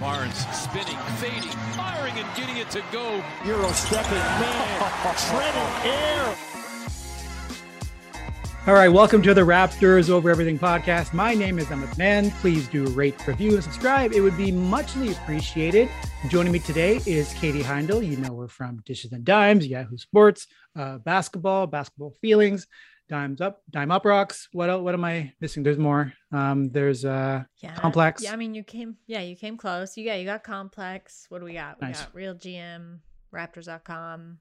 Barnes spinning, fading, firing, and getting it to go. Euro stepping man, treading air. All right, welcome to the Raptors Over Everything podcast. My name is Amit Mann. Please do rate, review, and subscribe. It would be muchly appreciated. Joining me today is Katie Heindl. You know her from Dishes and Dimes, Yahoo Sports, uh, basketball, basketball feelings, Dimes Up, Dime Up Rocks. What what am I missing? There's more. Um, there's uh, Yeah. Complex. Yeah, I mean you came yeah, you came close. You got you got complex. What do we got? We got real GM, Raptors.com.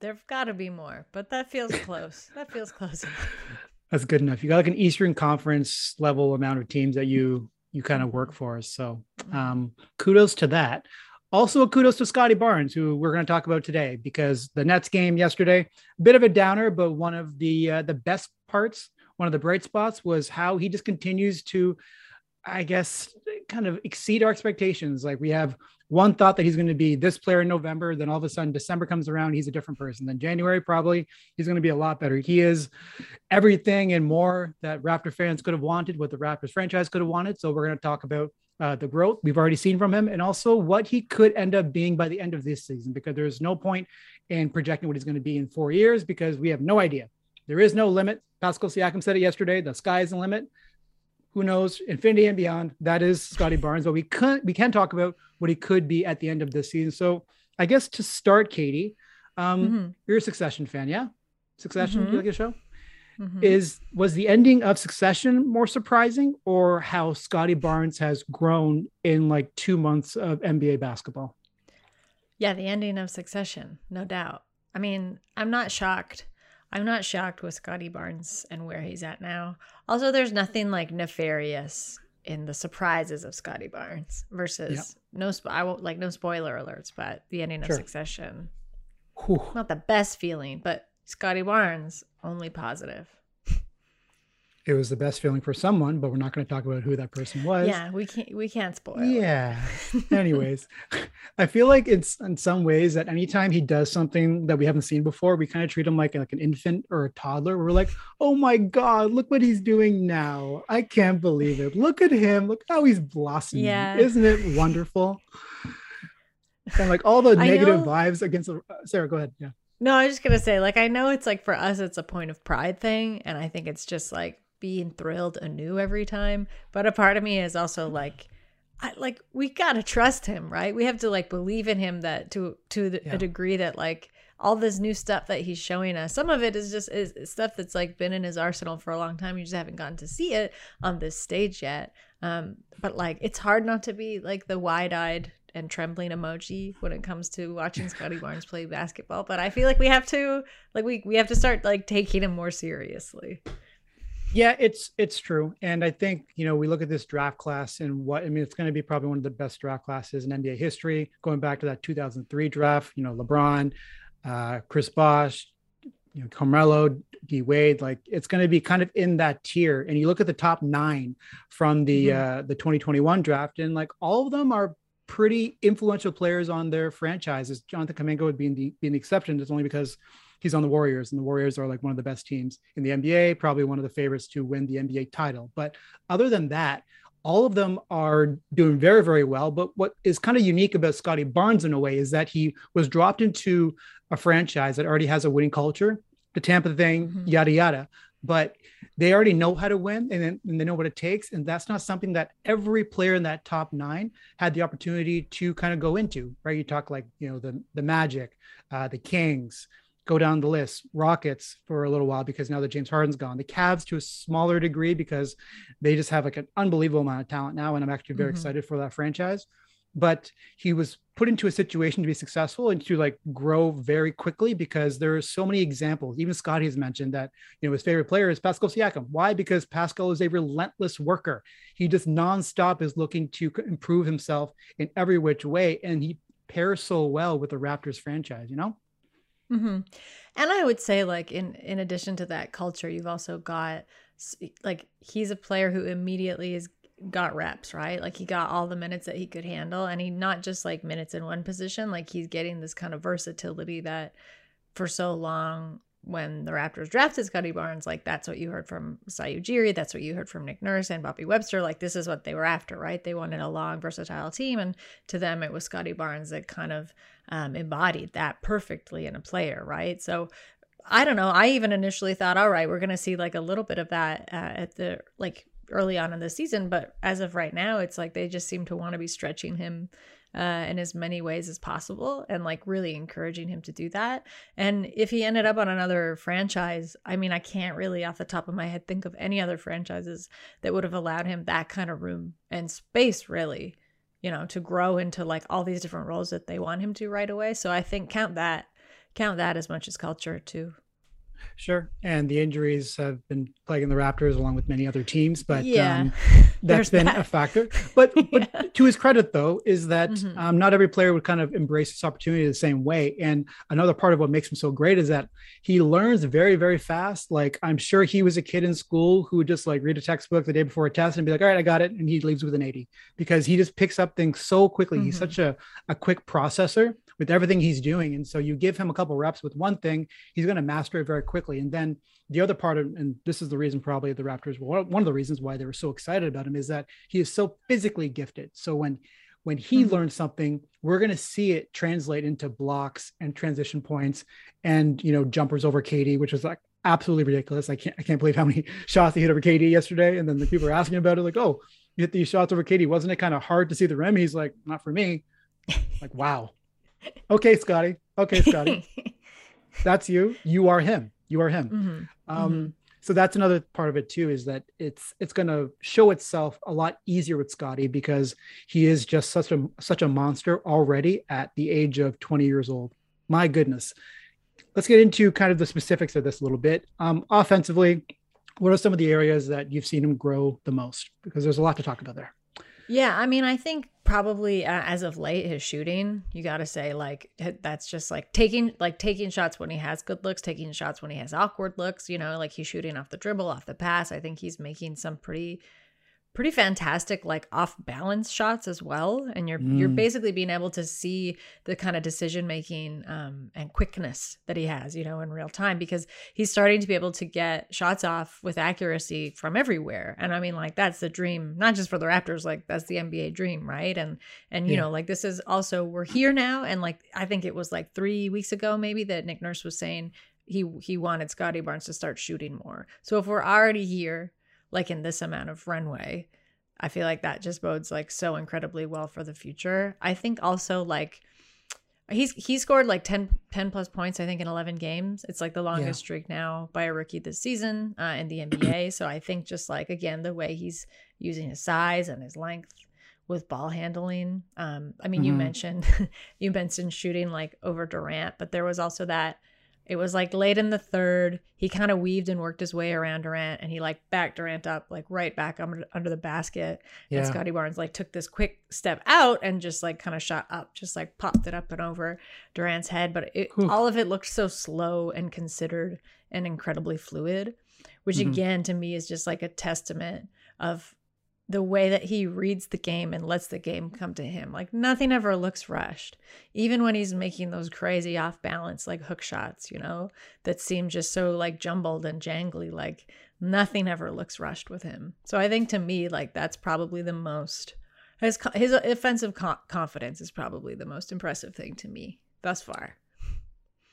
There've gotta be more, but that feels close. that feels close. That's good enough. You got like an Eastern Conference level amount of teams that you you kind of work for. So um, kudos to that. Also, a kudos to Scottie Barnes, who we're going to talk about today, because the Nets game yesterday, a bit of a downer, but one of the uh, the best parts, one of the bright spots, was how he just continues to, I guess, kind of exceed our expectations. Like we have one thought that he's going to be this player in November, then all of a sudden December comes around, he's a different person. Then January probably he's going to be a lot better. He is everything and more that Raptor fans could have wanted, what the Raptors franchise could have wanted. So we're going to talk about uh, the growth we've already seen from him and also what he could end up being by the end of this season, because there's no point in projecting what he's going to be in four years because we have no idea. There is no limit. Pascal Siakam said it yesterday. The sky is the limit. Who knows? Infinity and beyond. That is Scottie Barnes. But we can we can talk about what he could be at the end of this season. So I guess to start, Katie, um, Mhm. you're a Succession fan, yeah? Succession, do Mhm. you like the show? Mhm. Is was the ending of Succession more surprising, or how Scottie Barnes has grown in like two months of NBA basketball? Yeah, the ending of Succession, no doubt. I mean, I'm not shocked. I'm not shocked with Scottie Barnes and where he's at now. Also, there's nothing like nefarious in the surprises of Scottie Barnes versus no. Sp- I won't like no spoiler alerts, but the ending of Succession, Whew. not the best feeling, but Scottie Barnes only positive. It was the best feeling for someone, but we're not going to talk about who that person was. Yeah, we can't we can't spoil. it. Yeah. Anyways, I feel like it's in some ways that anytime he does something that we haven't seen before, we kind of treat him like like an infant or a toddler. We're like, oh my god, look what he's doing now! I can't believe it. Look at him. Look how he's blossoming. Yeah. Isn't it wonderful? And like all the negative vibes against the, uh, Sarah. Go ahead. Yeah. No, I was just gonna say, like, I know it's like for us, it's a point of pride thing, and I think it's just like being thrilled anew every time. But a part of me is also like, I like we gotta trust him, right? We have to like believe in him that to to the, Yeah. a degree that like all this new stuff that he's showing us. Some of it is just is stuff that's like been in his arsenal for a long time. You just haven't gotten to see it on this stage yet. Um, but like it's hard not to be like the wide eyed and trembling emoji when it comes to watching Scottie Barnes play basketball. But I feel like we have to like we we have to start like taking him more seriously. Yeah, it's it's true, and I think you know we look at this draft class and what I mean. It's going to be probably one of the best draft classes in NBA history. Going back to that 2003 draft, you know, LeBron, uh, Chris Bosh, you know, Carmelo, D Wade. Like it's going to be kind of in that tier. And you look at the top nine from the uh, the 2021 draft, and like all of them are pretty influential players on their franchises. Jonathan Kuminga would be the being the exception. It's only because he's on the Warriors, and the Warriors are like one of the best teams in the NBA, probably one of the favorites to win the NBA title. But other than that, all of them are doing very, very well. But what is kind of unique about Scotty Barnes in a way is that he was dropped into a franchise that already has a winning culture, the Tampa thing, Mhm. yada yada. But they already know how to win and, then- and they know what it takes. And that's not something that every player in that top nine had the opportunity to kind of go into, right? You talk like, you know, the the Magic, uh, the Kings, go down the list, Rockets for a little while because now that James Harden's gone, the Cavs to a smaller degree because they just have like an unbelievable amount of talent now. And I'm actually very Mhm. excited for that franchise. But he was put into a situation to be successful and to like grow very quickly because there are so many examples. Even Scottie has mentioned that you know his favorite player is Pascal Siakam. Why? Because Pascal is a relentless worker. He just nonstop is looking to improve himself in every which way, and he pairs so well with the Raptors franchise. You know. Mm-hmm. And I would say, like in in addition to that culture, you've also got like he's a player who immediately is got reps, right? Like he got all the minutes that he could handle and he not just like minutes in one position, like he's getting this kind of versatility that for so long when the Raptors drafted Scottie Barnes, like that's what you heard from Masai Ujiri, that's what you heard from Nick Nurse and Bobby Webster. Like this is what they were after, right? They wanted a long, versatile team, and to them it was Scottie Barnes that kind of um, embodied that perfectly in a player, right? So I don't know. I even initially thought, all right, we're going to see like a little bit of that uh, at the like early on in the season, but as of right now, it's like they just seem to want to be stretching him uh, in as many ways as possible and like really encouraging him to do that. And if he ended up on another franchise, I mean, I can't really off the top of my head think of any other franchises that would have allowed him that kind of room and space, really, you know, to grow into like all these different roles that they want him to right away. So I think count that, count that as much as culture too. Sure. And the injuries have been plaguing the Raptors along with many other teams, but yeah, um, that's been that. a factor. But, yeah. but to his credit, though, is that mm-hmm. um, not every player would kind of embrace this opportunity the same way. And another part of what makes him so great is that he learns very, very fast. Like I'm sure he was a kid in school who would just like read a textbook the day before a test and be like, all right, I got it. And he leaves with an 80 because he just picks up things so quickly. Mm-hmm. He's such a, a quick processor with everything he's doing. And so you give him a couple reps with one thing, he's going to master it very quickly. And then the other part of, and this is the reason probably the Raptors, one of the reasons why they were so excited about him is that he is so physically gifted. So when when he mm-hmm. learns something, we're going to see it translate into blocks and transition points and you know jumpers over Katie, which was like absolutely ridiculous. I can't I can't believe how many shots he hit over Katie yesterday. And then the people are asking about it, like, oh, you hit these shots over Katie. Wasn't it kind of hard to see the rim? He's like, not for me. like, wow okay, Scottie. Okay, Scottie. that's you. You are him. You are him. Mm-hmm. Um, mm-hmm. So that's another part of it too, is that it's it's going to show itself a lot easier with Scottie because he is just such a such a monster already at the age of 20 years old. My goodness. Let's get into kind of the specifics of this a little bit. Um, offensively, what are some of the areas that you've seen him grow the most? Because there's a lot to talk about there. Yeah, I mean, I think probably uh, as of late his shooting, you got to say like that's just like taking like taking shots when he has good looks, taking shots when he has awkward looks, you know, like he's shooting off the dribble, off the pass. I think he's making some pretty pretty fantastic like off balance shots as well and you're mm. you're basically being able to see the kind of decision making um, and quickness that he has you know in real time because he's starting to be able to get shots off with accuracy from everywhere and i mean like that's the dream not just for the raptors like that's the nba dream right and and you yeah. know like this is also we're here now and like i think it was like 3 weeks ago maybe that nick nurse was saying he he wanted Scottie Barnes to start shooting more. So if we're already here like in this amount of runway. I feel like that just bodes like so incredibly well for the future. I think also like he's he scored like 10, 10 plus points I think in 11 games. It's like the longest yeah. streak now by a rookie this season uh, in the NBA. so I think just like again the way he's using his size and his length with ball handling. Um, I mean, mm-hmm. you mentioned you mentioned shooting like over Durant, but there was also that it was like late in the third. He kind of weaved and worked his way around Durant and he like backed Durant up like right back under, under the basket. Yeah. And Scottie Barnes like took this quick step out and just like kind of shot up, just like popped it up and over Durant's head. But it, all of it looked so slow and considered and incredibly fluid, which mm-hmm. again to me is just like a testament of the way that he reads the game and lets the game come to him. Like nothing ever looks rushed. Even when he's making those crazy off balance like hook shots, you know, that seem just so like jumbled and jangly, like nothing ever looks rushed with him. So I think to me like that's probably the most his his offensive confidence is probably the most impressive thing to me thus far.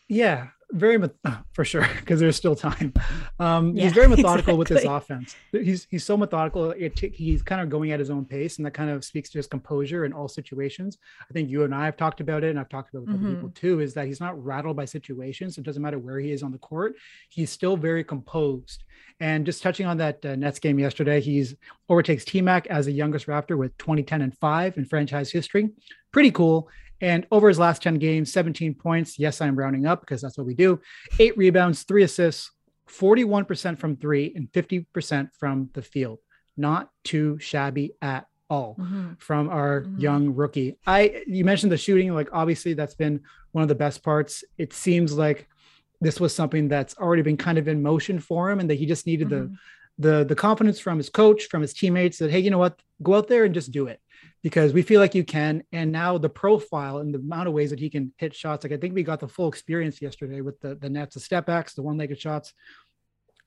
Yeah, very for sure because there's still time. Um, Yeah, he's very methodical with his offense. He's he's so methodical. It, he's kind of going at his own pace, and that kind of speaks to his composure in all situations. I think you and I have talked about it, and I've talked about it with other people too. Is that he's not rattled by situations. It doesn't matter where he is on the court. He's still very composed. And just touching on that uh, Nets game yesterday, he's overtakes T Mac as the youngest Raptor with 20, 10, and five in franchise history. Pretty cool. And over his last 10 games, 17 points. Yes, I'm rounding up because that's what we do. Eight rebounds, three assists, 41% from three, and 50% from the field. Not too shabby at all Mhm. from our Mhm. young rookie. I you mentioned the shooting, like obviously that's been one of the best parts. It seems like this was something that's already been kind of in motion for him and that he just needed Mhm. the the the confidence from his coach, from his teammates that hey, you know what, go out there and just do it because we feel like you can. And now the profile and the amount of ways that he can hit shots, like I think we got the full experience yesterday with the the nets, the step backs, the one-legged shots.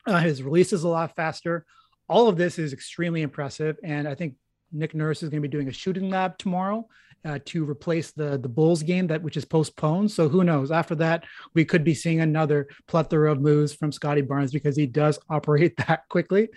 Uh, his release is a lot faster. All of this is extremely impressive, and I think Nick Nurse is going to be doing a shooting lab tomorrow uh, to replace the the Bulls game that which is postponed. So who knows? After that, we could be seeing another plethora of moves from Scottie Barnes because he does operate that quickly.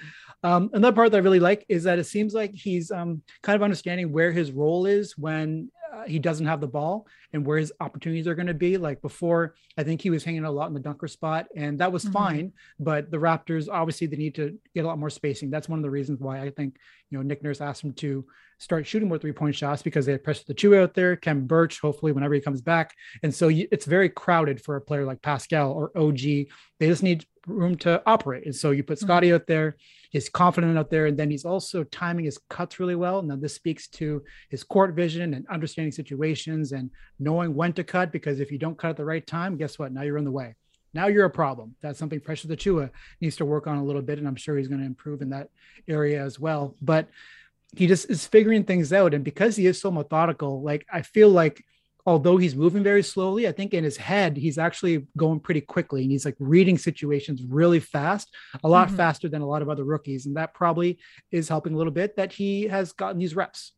Um, another part that I really like is that it seems like he's um, kind of understanding where his role is when uh, he doesn't have the ball and where his opportunities are going to be. Like before, I think he was hanging a lot in the dunker spot, and that was Mhm. fine. But the Raptors obviously they need to get a lot more spacing. That's one of the reasons why I think you know Nick Nurse asked him to start shooting more three point shots because they had Preston the two out there, Khem Birch, hopefully whenever he comes back, and so you, it's very crowded for a player like Pascal or OG. They just need room to operate, and so you put mm-hmm. Scottie out there. He's confident out there, and then he's also timing his cuts really well. Now this speaks to his court vision and understanding situations and knowing when to cut. Because if you don't cut at the right time, guess what? Now you're in the way. Now you're a problem. That's something Precious Achiuwa needs to work on a little bit, and I'm sure he's going to improve in that area as well. But he just is figuring things out, and because he is so methodical, like I feel like although he's moving very slowly, I think in his head he's actually going pretty quickly, and he's like reading situations really fast, a lot Mhm. faster than a lot of other rookies, and that probably is helping a little bit that he has gotten these reps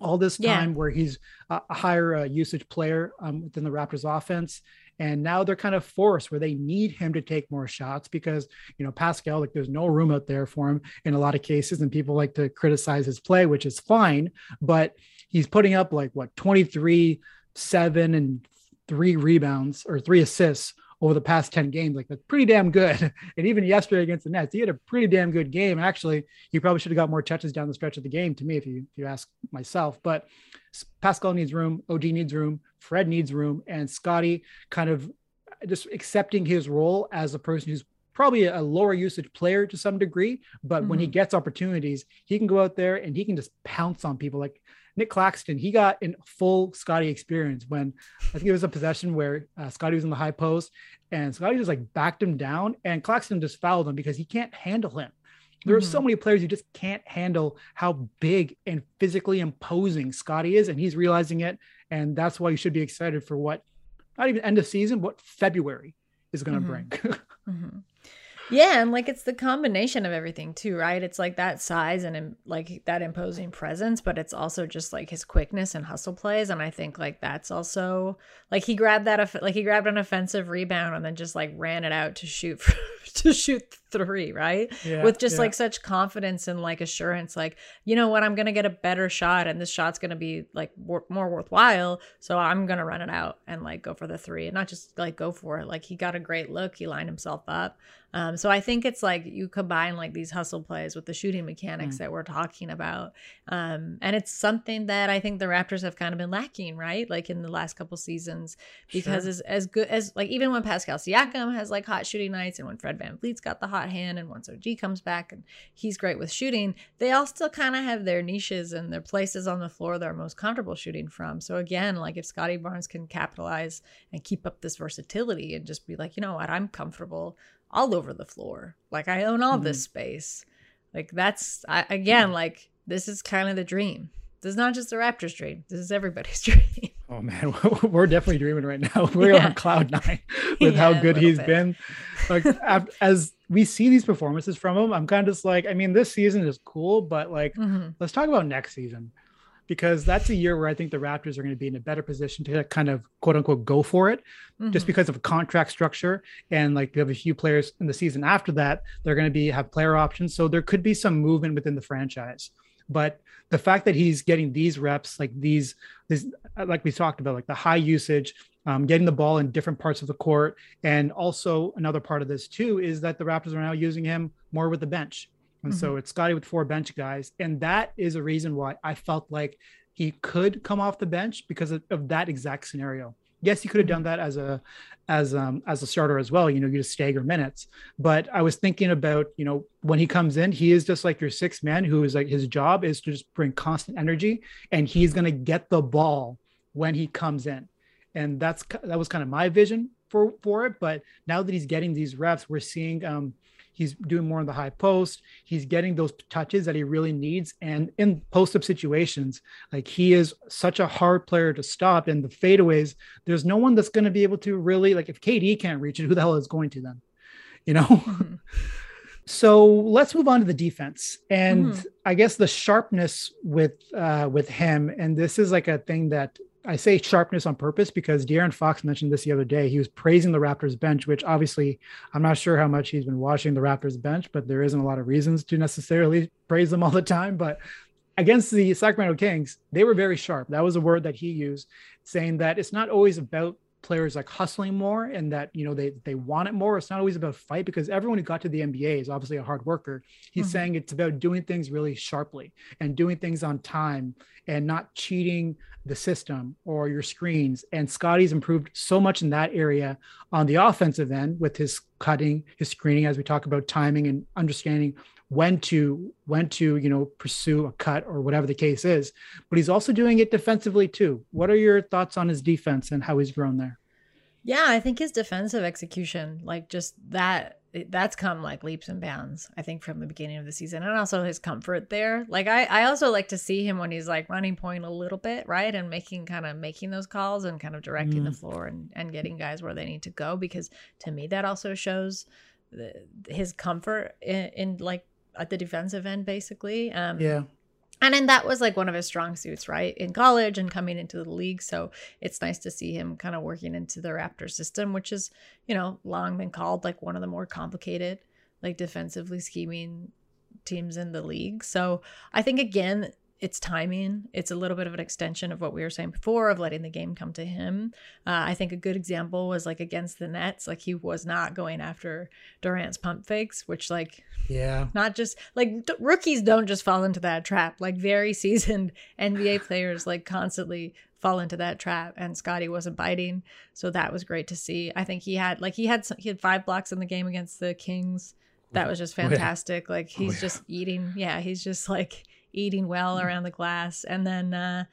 all this Yeah. time where he's a a higher uh, usage player um, within the Raptors offense. And now they're kind of forced where they need him to take more shots because, you know, Pascal, like there's no room out there for him in a lot of cases. And people like to criticize his play, which is fine. But he's putting up like what, 23, seven, and three rebounds or three assists over the past 10 games. Like that's pretty damn good. And even yesterday against the Nets, he had a pretty damn good game. Actually, he probably should have got more touches down the stretch of the game to me, if you if you ask myself. But Pascal needs room, OG needs room, Fred needs room, and Scottie kind of just accepting his role as a person who's probably a lower usage player to some degree, but when he mm-hmm. gets opportunities, he can go out there and he can just pounce on people. Like Nic Claxton, he got in full Scottie experience when I think it was a possession where uh, Scottie was in the high post and Scottie just like backed him down and Claxton just fouled him because he can't handle him. There are so many players who just can't handle how big and physically imposing Scottie is, and he's realizing it. And that's why you should be excited for what, not even end of season, what February is going to Mhm. bring. Mhm. Yeah, and like it's the combination of everything too, right? It's like that size and like that imposing presence, but it's also just like his quickness and hustle plays, and I think like that's also like he grabbed that like he grabbed an offensive rebound and then just like ran it out to shoot to shoot three, right? Yeah, With just yeah. like such confidence and like assurance, like you know what, I'm gonna get a better shot, and this shot's gonna be like wor- more worthwhile, so I'm gonna run it out and like go for the three, and not just like go for it. Like he got a great look, he lined himself up. Um, so I think it's like you combine like these hustle plays with the shooting mechanics Mm. that we're talking about, um, and it's something that I think the Raptors have kind of been lacking, right? Like in the last couple seasons, because Sure. as as good as like even when Pascal Siakam has like hot shooting nights, and when Fred VanVleet's got the hot hand, and once OG comes back and he's great with shooting, they all still kind of have their niches and their places on the floor they're most comfortable shooting from. So again, like if Scottie Barnes can capitalize and keep up this versatility and just be like, you know what, I'm comfortable all over the floor. Like I own all mm-hmm. this space. Like that's I, again, like this is kind of the dream. This is not just the Raptors' dream. This is everybody's dream. Oh man, we're definitely dreaming right now. We're Yeah. on cloud nine with how Yeah, a good he's bit. been. Like as we see these performances from him, I'm kind of just like, I mean, this season is cool, but like, Mhm. let's talk about next season. because that's a year where I think the Raptors are going to be in a better position to kind of quote unquote go for it, mm-hmm. just because of contract structure and like you have a few players in the season after that they're going to be have player options, so there could be some movement within the franchise. But the fact that he's getting these reps, like these, this, like we talked about, like the high usage, um, getting the ball in different parts of the court, and also another part of this too is that the Raptors are now using him more with the bench. And mm-hmm. so it's Scottie with four bench guys. And that is a reason why I felt like he could come off the bench because of, of that exact scenario. Yes, he could have done that as a as um as a starter as well. You know, you just stagger minutes. But I was thinking about, you know, when he comes in, he is just like your sixth man who is like his job is to just bring constant energy and he's gonna get the ball when he comes in. And that's that was kind of my vision for for it. But now that he's getting these reps, we're seeing um He's doing more in the high post. He's getting those touches that he really needs. And in post up situations, like he is such a hard player to stop. And the fadeaways, there's no one that's going to be able to really, like, if KD can't reach it, who the hell is going to then? You know? Mm-hmm. so let's move on to the defense and mm-hmm. i guess the sharpness with uh with him and this is like a thing that I say sharpness on purpose because De'Aaron Fox mentioned this the other day. He was praising the Raptors bench, which obviously I'm not sure how much he's been watching the Raptors bench, but there isn't a lot of reasons to necessarily praise them all the time. But against the Sacramento Kings, they were very sharp. That was a word that he used, saying that it's not always about players like hustling more and that you know they they want it more. It's not always about fight because everyone who got to the nba is obviously a hard worker. He's mm-hmm. saying it's about doing things really sharply and doing things on time and not cheating the system or your screens. And Scottie's improved so much in that area on the offensive end with his cutting his screening as we talk about timing and understanding when to when to you know pursue a cut or whatever the case is but he's also doing it defensively too. What are your thoughts on his defense and how he's grown there? Yeah i think his defensive execution like just that that's come like leaps and bounds i think from the beginning of the season and also his comfort there. Like i i also like to see him when he's like running point a little bit right and making kind of making those calls and kind of directing mm. the floor and and getting guys where they need to go because to me that also shows the, his comfort in, in like at the defensive end, basically. Um, yeah. And then that was like one of his strong suits, right? In college and coming into the league. So it's nice to see him kind of working into the Raptor system, which is, you know, long been called like one of the more complicated, like defensively scheming teams in the league. So I think, again, it's timing. It's a little bit of an extension of what we were saying before of letting the game come to him. Uh, I think a good example was like against the Nets. Like he was not going after Durant's pump fakes, which like yeah, not just like d- rookies don't just fall into that trap. Like very seasoned NBA players like constantly fall into that trap and Scottie wasn't biting. So that was great to see. I think he had like he had some, he had five blocks in the game against the Kings. That was just fantastic. Like he's oh, yeah. just eating. Yeah, he's just like eating well mm. around the glass. And then uh,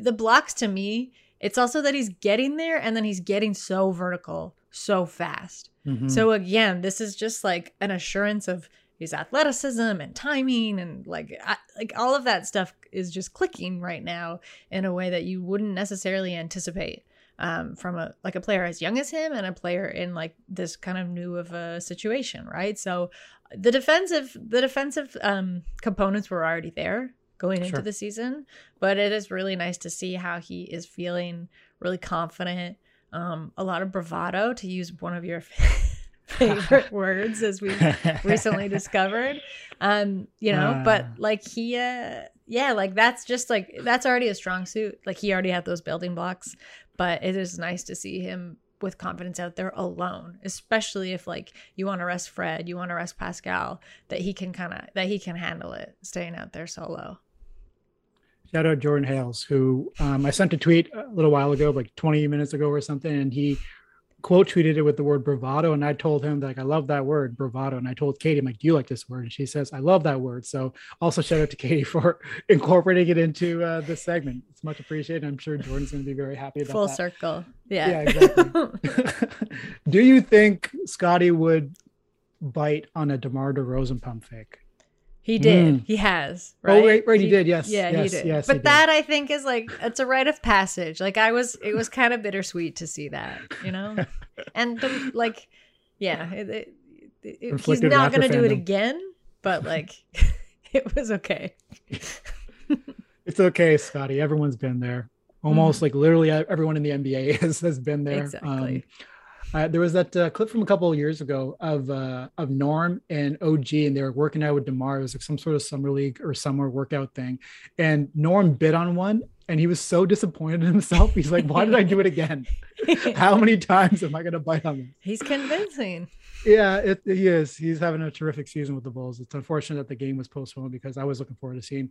the blocks to me, it's also that he's getting there and then he's getting so vertical so fast. Mm-hmm. So again, this is just like an assurance of his athleticism and timing and like I, like all of that stuff is just clicking right now in a way that you wouldn't necessarily anticipate um, from a like a player as young as him and a player in like this kind of new of a situation, right? So the defensive the defensive um, components were already there going sure. into the season, but it is really nice to see how he is feeling really confident. Um, a lot of bravado, to use one of your favorite words, as we recently discovered. Um, you know, uh. but like he, uh, yeah, like that's just like that's already a strong suit. Like he already had those building blocks, but it is nice to see him with confidence out there alone, especially if like you want to rest Fred, you want to rest Pascal, that he can kind of that he can handle it staying out there solo. Shout out Jordan Hales, who um, I sent a tweet a little while ago, like 20 minutes ago or something, and he quote tweeted it with the word bravado. And I told him like I love that word bravado. And I told Katie, I'm like, do you like this word? And she says, I love that word. So also shout out to Katie for incorporating it into uh, this segment. It's much appreciated. I'm sure Jordan's going to be very happy about Full that. circle. Yeah. Yeah, exactly. do you think scottie would bite on a DeMar DeRozan pump fake? He did. Mm. He has. Oh, right? Oh, right, right. He, he did. Yes. Yeah, yes, he did. Yes, but that did. I think is like it's a rite of passage. Like I was, it was kind of bittersweet to see that, you know, and the, like, yeah, it, it, it, he's not gonna do it again, but like, it was okay. it's It's okay, Scottie. Everyone's been there. Almost mm like literally everyone in the NBA has, has been there. Exactly. Um, uh, there was that uh, clip from a couple of years ago of uh, of Norm and OG, and they were working out with Demar. It was like some sort of summer league or summer workout thing, and Norm bit on one, and he was so disappointed in himself. He's like, "Why did I do it again? How many times am I going to bite on this?" He's convincing. Yeah, it, he is. He's having a terrific season with the Bulls. It's unfortunate that the game was postponed because I was looking forward to seeing.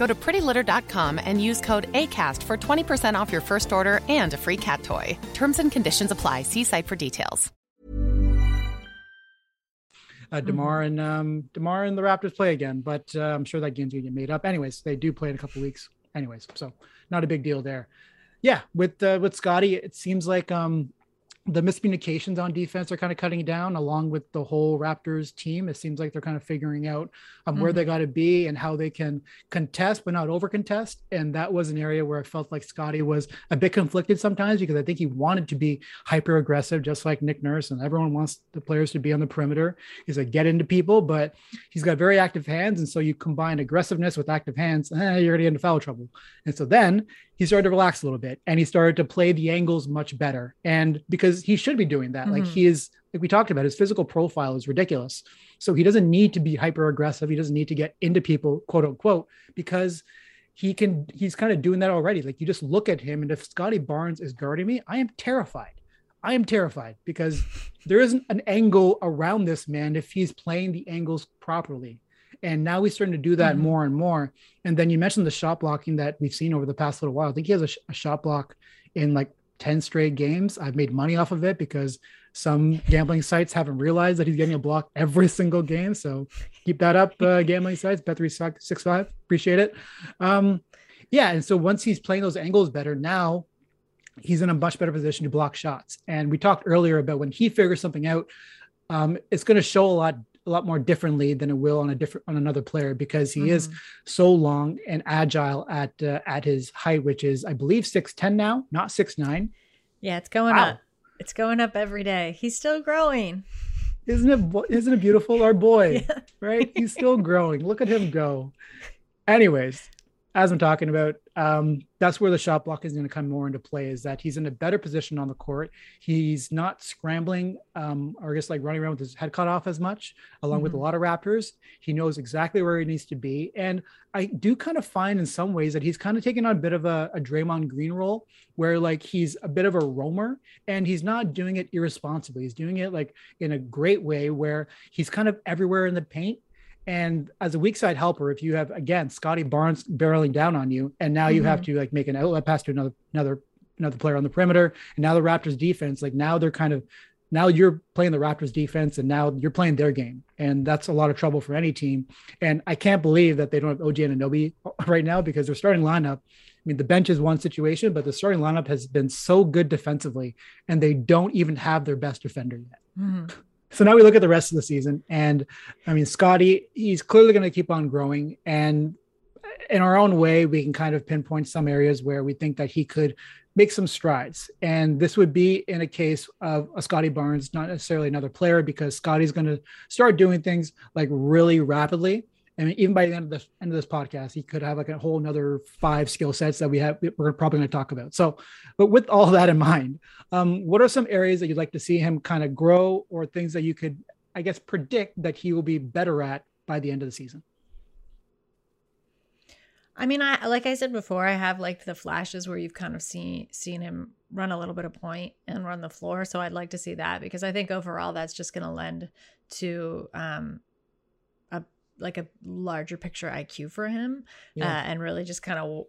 Go to prettylitter.com and use code ACAST for 20% off your first order and a free cat toy. Terms and conditions apply. See site for details. Uh, Demar and um, Demar and the Raptors play again, but uh, I'm sure that game's gonna get made up. Anyways, they do play in a couple weeks. Anyways, so not a big deal there. Yeah, with uh, with Scottie, it seems like um, the miscommunications on defense are kind of cutting down along with the whole Raptors team. It seems like they're kind of figuring out um, mm-hmm. where they got to be and how they can contest, but not over contest. And that was an area where I felt like Scottie was a bit conflicted sometimes because I think he wanted to be hyper aggressive, just like Nick Nurse. And everyone wants the players to be on the perimeter. He's like, get into people, but he's got very active hands. And so you combine aggressiveness with active hands, eh, you're going to get into foul trouble. And so then he started to relax a little bit and he started to play the angles much better. And because he should be doing that, mm-hmm. like he is, like we talked about, his physical profile is ridiculous. So he doesn't need to be hyper aggressive. He doesn't need to get into people, quote unquote, because he can, he's kind of doing that already. Like you just look at him, and if Scottie Barnes is guarding me, I am terrified. I am terrified because there isn't an angle around this man if he's playing the angles properly. And now he's starting to do that mm-hmm. more and more. And then you mentioned the shot blocking that we've seen over the past little while. I think he has a, sh- a shot block in like 10 straight games. I've made money off of it because some gambling sites haven't realized that he's getting a block every single game. So keep that up, uh, gambling sites, bet365. Appreciate it. Um, yeah. And so once he's playing those angles better, now he's in a much better position to block shots. And we talked earlier about when he figures something out, um, it's going to show a lot a lot more differently than it will on a different on another player because he mm-hmm. is so long and agile at uh, at his height, which is I believe six ten now, not six nine. Yeah, it's going wow. up. It's going up every day. He's still growing. Isn't it? Isn't it beautiful? Our boy, yeah. right? He's still growing. Look at him go. Anyways, as I'm talking about, um, that's where the shot block is going to come more into play. Is that he's in a better position on the court. He's not scrambling, um, or just like running around with his head cut off as much, along mm-hmm. with a mm-hmm. lot of Raptors. He knows exactly where he needs to be, and I do kind of find in some ways that he's kind of taking on a bit of a, a Draymond Green role, where like he's a bit of a roamer, and he's not doing it irresponsibly. He's doing it like in a great way, where he's kind of everywhere in the paint and as a weak side helper, if you have again Scottie Barnes barreling down on you, and now you mm-hmm. have to like make an outlet pass to another another another player on the perimeter, and now the Raptors defense, like now they're kind of now you're playing the Raptors defense, and now you're playing their game, and that's a lot of trouble for any team. And I can't believe that they don't have OG Anunoby right now because their starting lineup. I mean, the bench is one situation, but the starting lineup has been so good defensively, and they don't even have their best defender yet. Mm-hmm. So now we look at the rest of the season, and I mean, Scottie, he's clearly going to keep on growing. And in our own way, we can kind of pinpoint some areas where we think that he could make some strides. And this would be in a case of a Scottie Barnes, not necessarily another player, because Scottie's going to start doing things like really rapidly. I mean, even by the end of the end of this podcast, he could have like a whole another five skill sets that we have we're probably going to talk about. So, but with all that in mind, um, what are some areas that you'd like to see him kind of grow, or things that you could, I guess, predict that he will be better at by the end of the season? I mean, I like I said before, I have like the flashes where you've kind of seen seen him run a little bit of point and run the floor. So I'd like to see that because I think overall that's just going to lend to um like a larger picture IQ for him, Yeah. uh, and really just kind of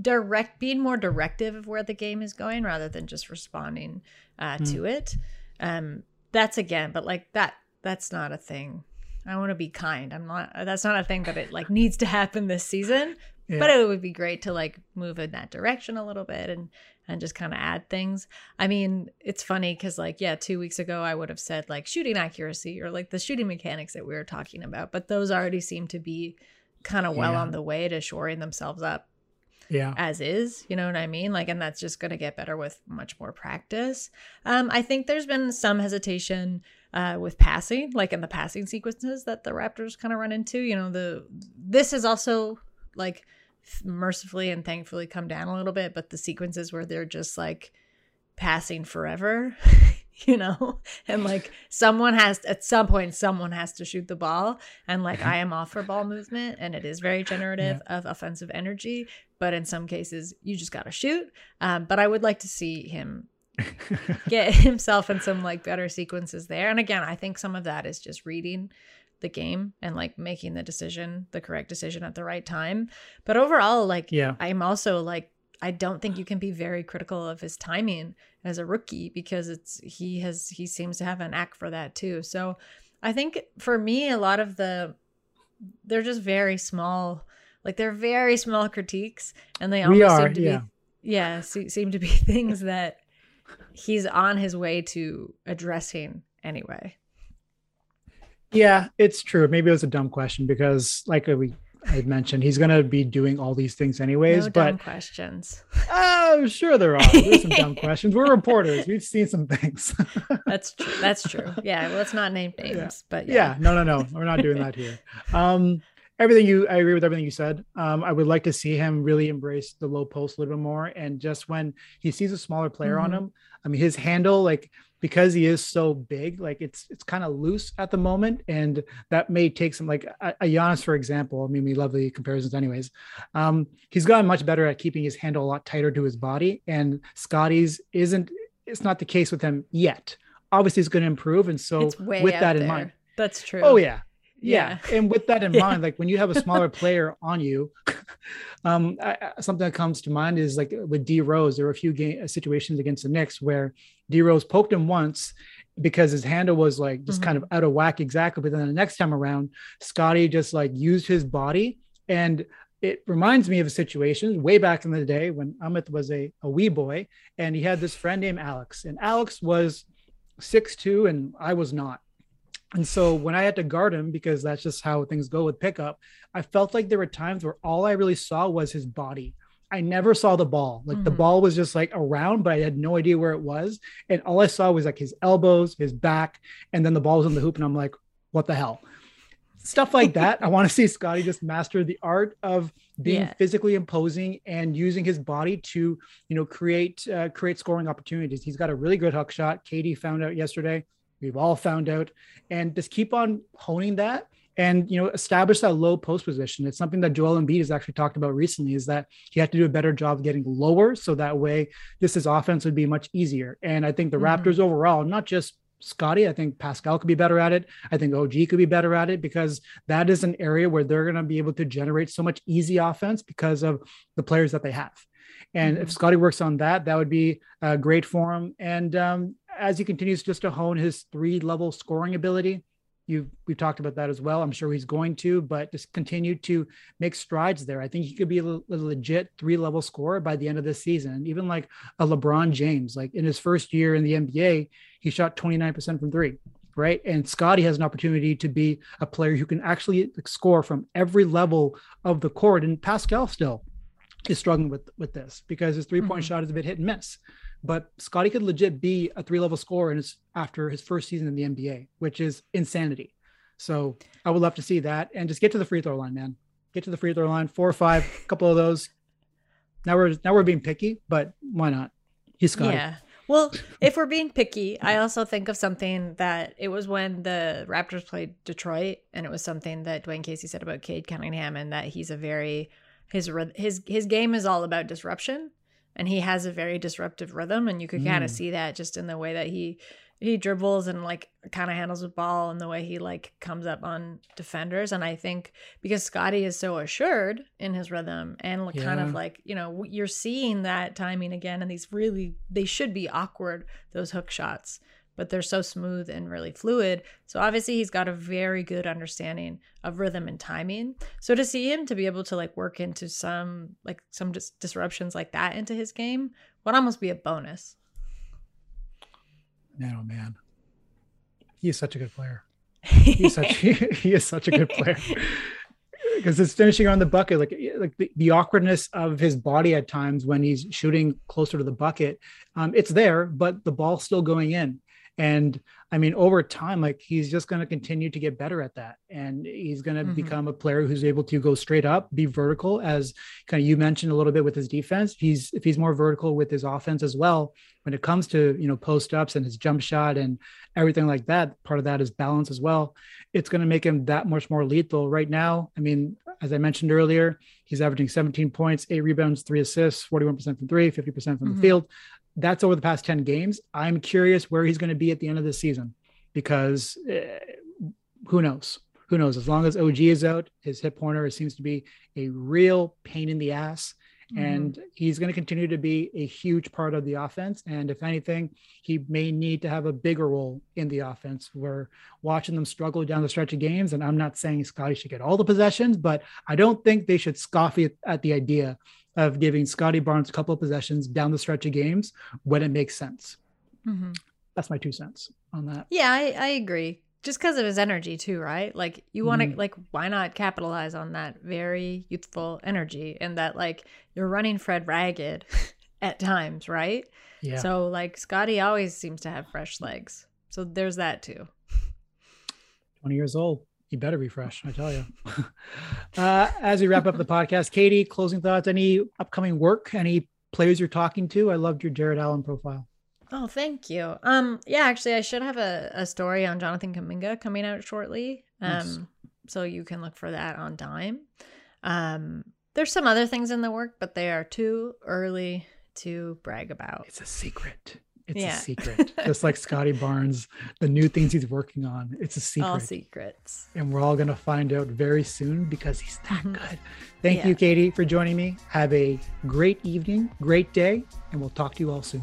direct being more directive of where the game is going rather than just responding uh, Hmm. to it. Um, that's again, but like that that's not a thing. I want to be kind. I'm not. That's not a thing that it like needs to happen this season. But it would be great to like move in that direction a little bit and and just kind of add things. I mean, it's funny because like yeah, two weeks ago I would have said like shooting accuracy or like the shooting mechanics that we were talking about, but those already seem to be kind of well Yeah. on the way to shoring themselves up Yeah. as is you know what i mean like and that's just going to get better with much more practice um i think there's been some hesitation uh with passing like in the passing sequences that the raptors kind of run into you know the this is also like mercifully and thankfully come down a little bit but the sequences where they're just like passing forever you know? And like someone has at some point someone has to shoot the ball. And like i am off for ball movement and it is very generative of offensive energy. But in some cases you just gotta shoot. Um, but i would like to see him get himself in some like better sequences there. And again i think some of that is just reading the game and like making the decision the correct decision at the right time but overall like Yeah. i'm also like i don't think you can be very critical of his timing as a rookie because it's he has he seems to have an knack for that too so i think for me a lot of the they're just very small like they're very small critiques and they almost are, seem to yeah. be yeah seem to be things that he's on his way to addressing anyway Yeah, it's true. Maybe it was a dumb question because, like we I had mentioned, he's going to be doing all these things anyways. no but dumb questions oh, sure there are. There's some dumb questions. We're reporters. We've seen some things. that's true that's true yeah well, let's not name names Yeah. but yeah. yeah, no, no, no. We're not doing that here. Um, everything you, I agree with everything you said. Um, I would like to see him really embrace the low post a little bit more. And just when he sees a smaller player on Mhm. him, I mean, his handle, like because he is so big, like it's it's kind of loose at the moment, and that may take some like a, a Giannis, for example. I mean, we love the comparisons, anyways. Um, he's gotten much better at keeping his handle a lot tighter to his body, and Scottie's isn't. It's not the case with him yet. Obviously, it's going to improve, and so with that in mind, that's true Oh yeah. Yeah. And with that in Yeah. mind, like when you have a smaller player on you, um, I, I- something that comes to mind is like with D Rose, there were a few game situations against the Knicks where D Rose poked him once because his handle was like just kind of out of whack exactly. But then the next time around, Scottie just like used his body and it reminds me of a situation way back in the day when Amit was a, a wee boy and he had this friend named Alex and Alex was six two and I was not. And so when I had to guard him, because that's just how things go with pickup, I felt like there were times where all I really saw was his body. I never saw the ball. Like the Mhm. ball was just like around, but I had no idea where it was. And all I saw was like his elbows, his back, and then the ball was in the hoop. And I'm like, what the hell? Stuff like that. I want to see Scottie just master the art of being Yeah. physically imposing and using his body to, you know, create uh, create scoring opportunities. He's got a really good hook shot. Katie found out yesterday. We've all found out, and just keep on honing that and you know establish that low post position. It's something that Joel Embiid has actually talked about recently. Is that he had to do a better job of getting lower, so that way this his offense would be much easier. And I think the Mhm. Raptors overall, not just Scottie, I think Pascal could be better at it. I think OG could be better at it because that is an area where they're going to be able to generate so much easy offense because of the players that they have. And if Mhm. Scottie works on that, that would be uh, great for him. And um, as he continues just to hone his three level scoring ability, you we've talked about that as well. I'm sure he's going to, but just continue to make strides there. I think he could be a, a legit three level scorer by the end of this season. Even like a LeBron James, like in his first year in the NBA, he shot 29% from three. Right. And Scottie has an opportunity to be a player who can actually score from every level of the court. And Pascal still is struggling with with this because his three point Mhm. shot is a bit hit and miss. But Scottie could legit be a three level scorer in his, after his first season in the NBA, which is insanity. So I would love to see that and just get to the free throw line, man. Get to the free throw line, four or five, a couple of those. Now we're now we're being picky, but why not? He's Scottie. Yeah. Well, if we're being picky, I also think of something that it was when the Raptors played Detroit, and it was something that Dwane Casey said about Cade Cunningham, and that he's a very his his his game is all about disruption and he has a very disruptive rhythm and you could kind of Mm. see that just in the way that he he dribbles and like kind of handles the ball and the way he like comes up on defenders. And i think because scottie is so assured in his rhythm and like, kind of like you know you're seeing that timing again and these really they should be awkward those hook shots but they're so smooth and really fluid so obviously he's got a very good understanding of rhythm and timing so to see him to be able to like work into some like some dis- disruptions like that into his game would almost be a bonus Man, oh man, he is such a good player. He's such he is such a good player because it's finishing on the bucket, like like the, the awkwardness of his body at times when he's shooting closer to the bucket. Um, it's there, but the ball's still going in. And I mean, over time, like he's just going to continue to get better at that, and he's going to Mhm. become a player who's able to go straight up, be vertical, as kind of you mentioned a little bit with his defense. He's if he's more vertical with his offense as well, when it comes to you know post ups and his jump shot and everything like that. Part of that is balance as well. It's going to make him that much more lethal. Right now, I mean, as I mentioned earlier, he's averaging 17 points, eight rebounds, three assists, 41% from three, 50% from Mhm. the field. That's over the past 10 games. I'm curious where he's going to be at the end of the season because uh, who knows? Who knows? As long as OG is out, his hip pointer seems to be a real pain in the ass. Mm-hmm. And he's going to continue to be a huge part of the offense. And if anything, he may need to have a bigger role in the offense. We're watching them struggle down the stretch of games. And I'm not saying Scottie should get all the possessions, but I don't think they should scoff at, at the idea of giving Scottie Barnes a couple of possessions down the stretch of games when it makes sense. Mhm. That's my two cents on that. Yeah, I, I agree. Just because of his energy too, right? Like you want to Mhm. like why not capitalize on that very youthful energy and that like you're running Fred ragged at times, right? Yeah. So like Scottie always seems to have fresh legs. So there's that too. 20 years old. You better refresh, I tell you. uh, as we wrap up the podcast, Katie, closing thoughts, any upcoming work, any players you're talking to? I loved your Jarrett Allen profile. Oh, thank you. Um, yeah, actually, I should have a, a story on Jonathan Kuminga coming out shortly. Um, Nice. so you can look for that on Dime. Um, there's some other things in the work, but they are too early to brag about. It's a secret. It's Yeah. a secret. Just like Scottie Barnes, the new things he's working on. It's a secret. All secrets. and we're all going to find out very soon because he's that Mhm. good. Thank Yeah. you, Katie, for joining me. Have a great evening, great day, and we'll talk to you all soon.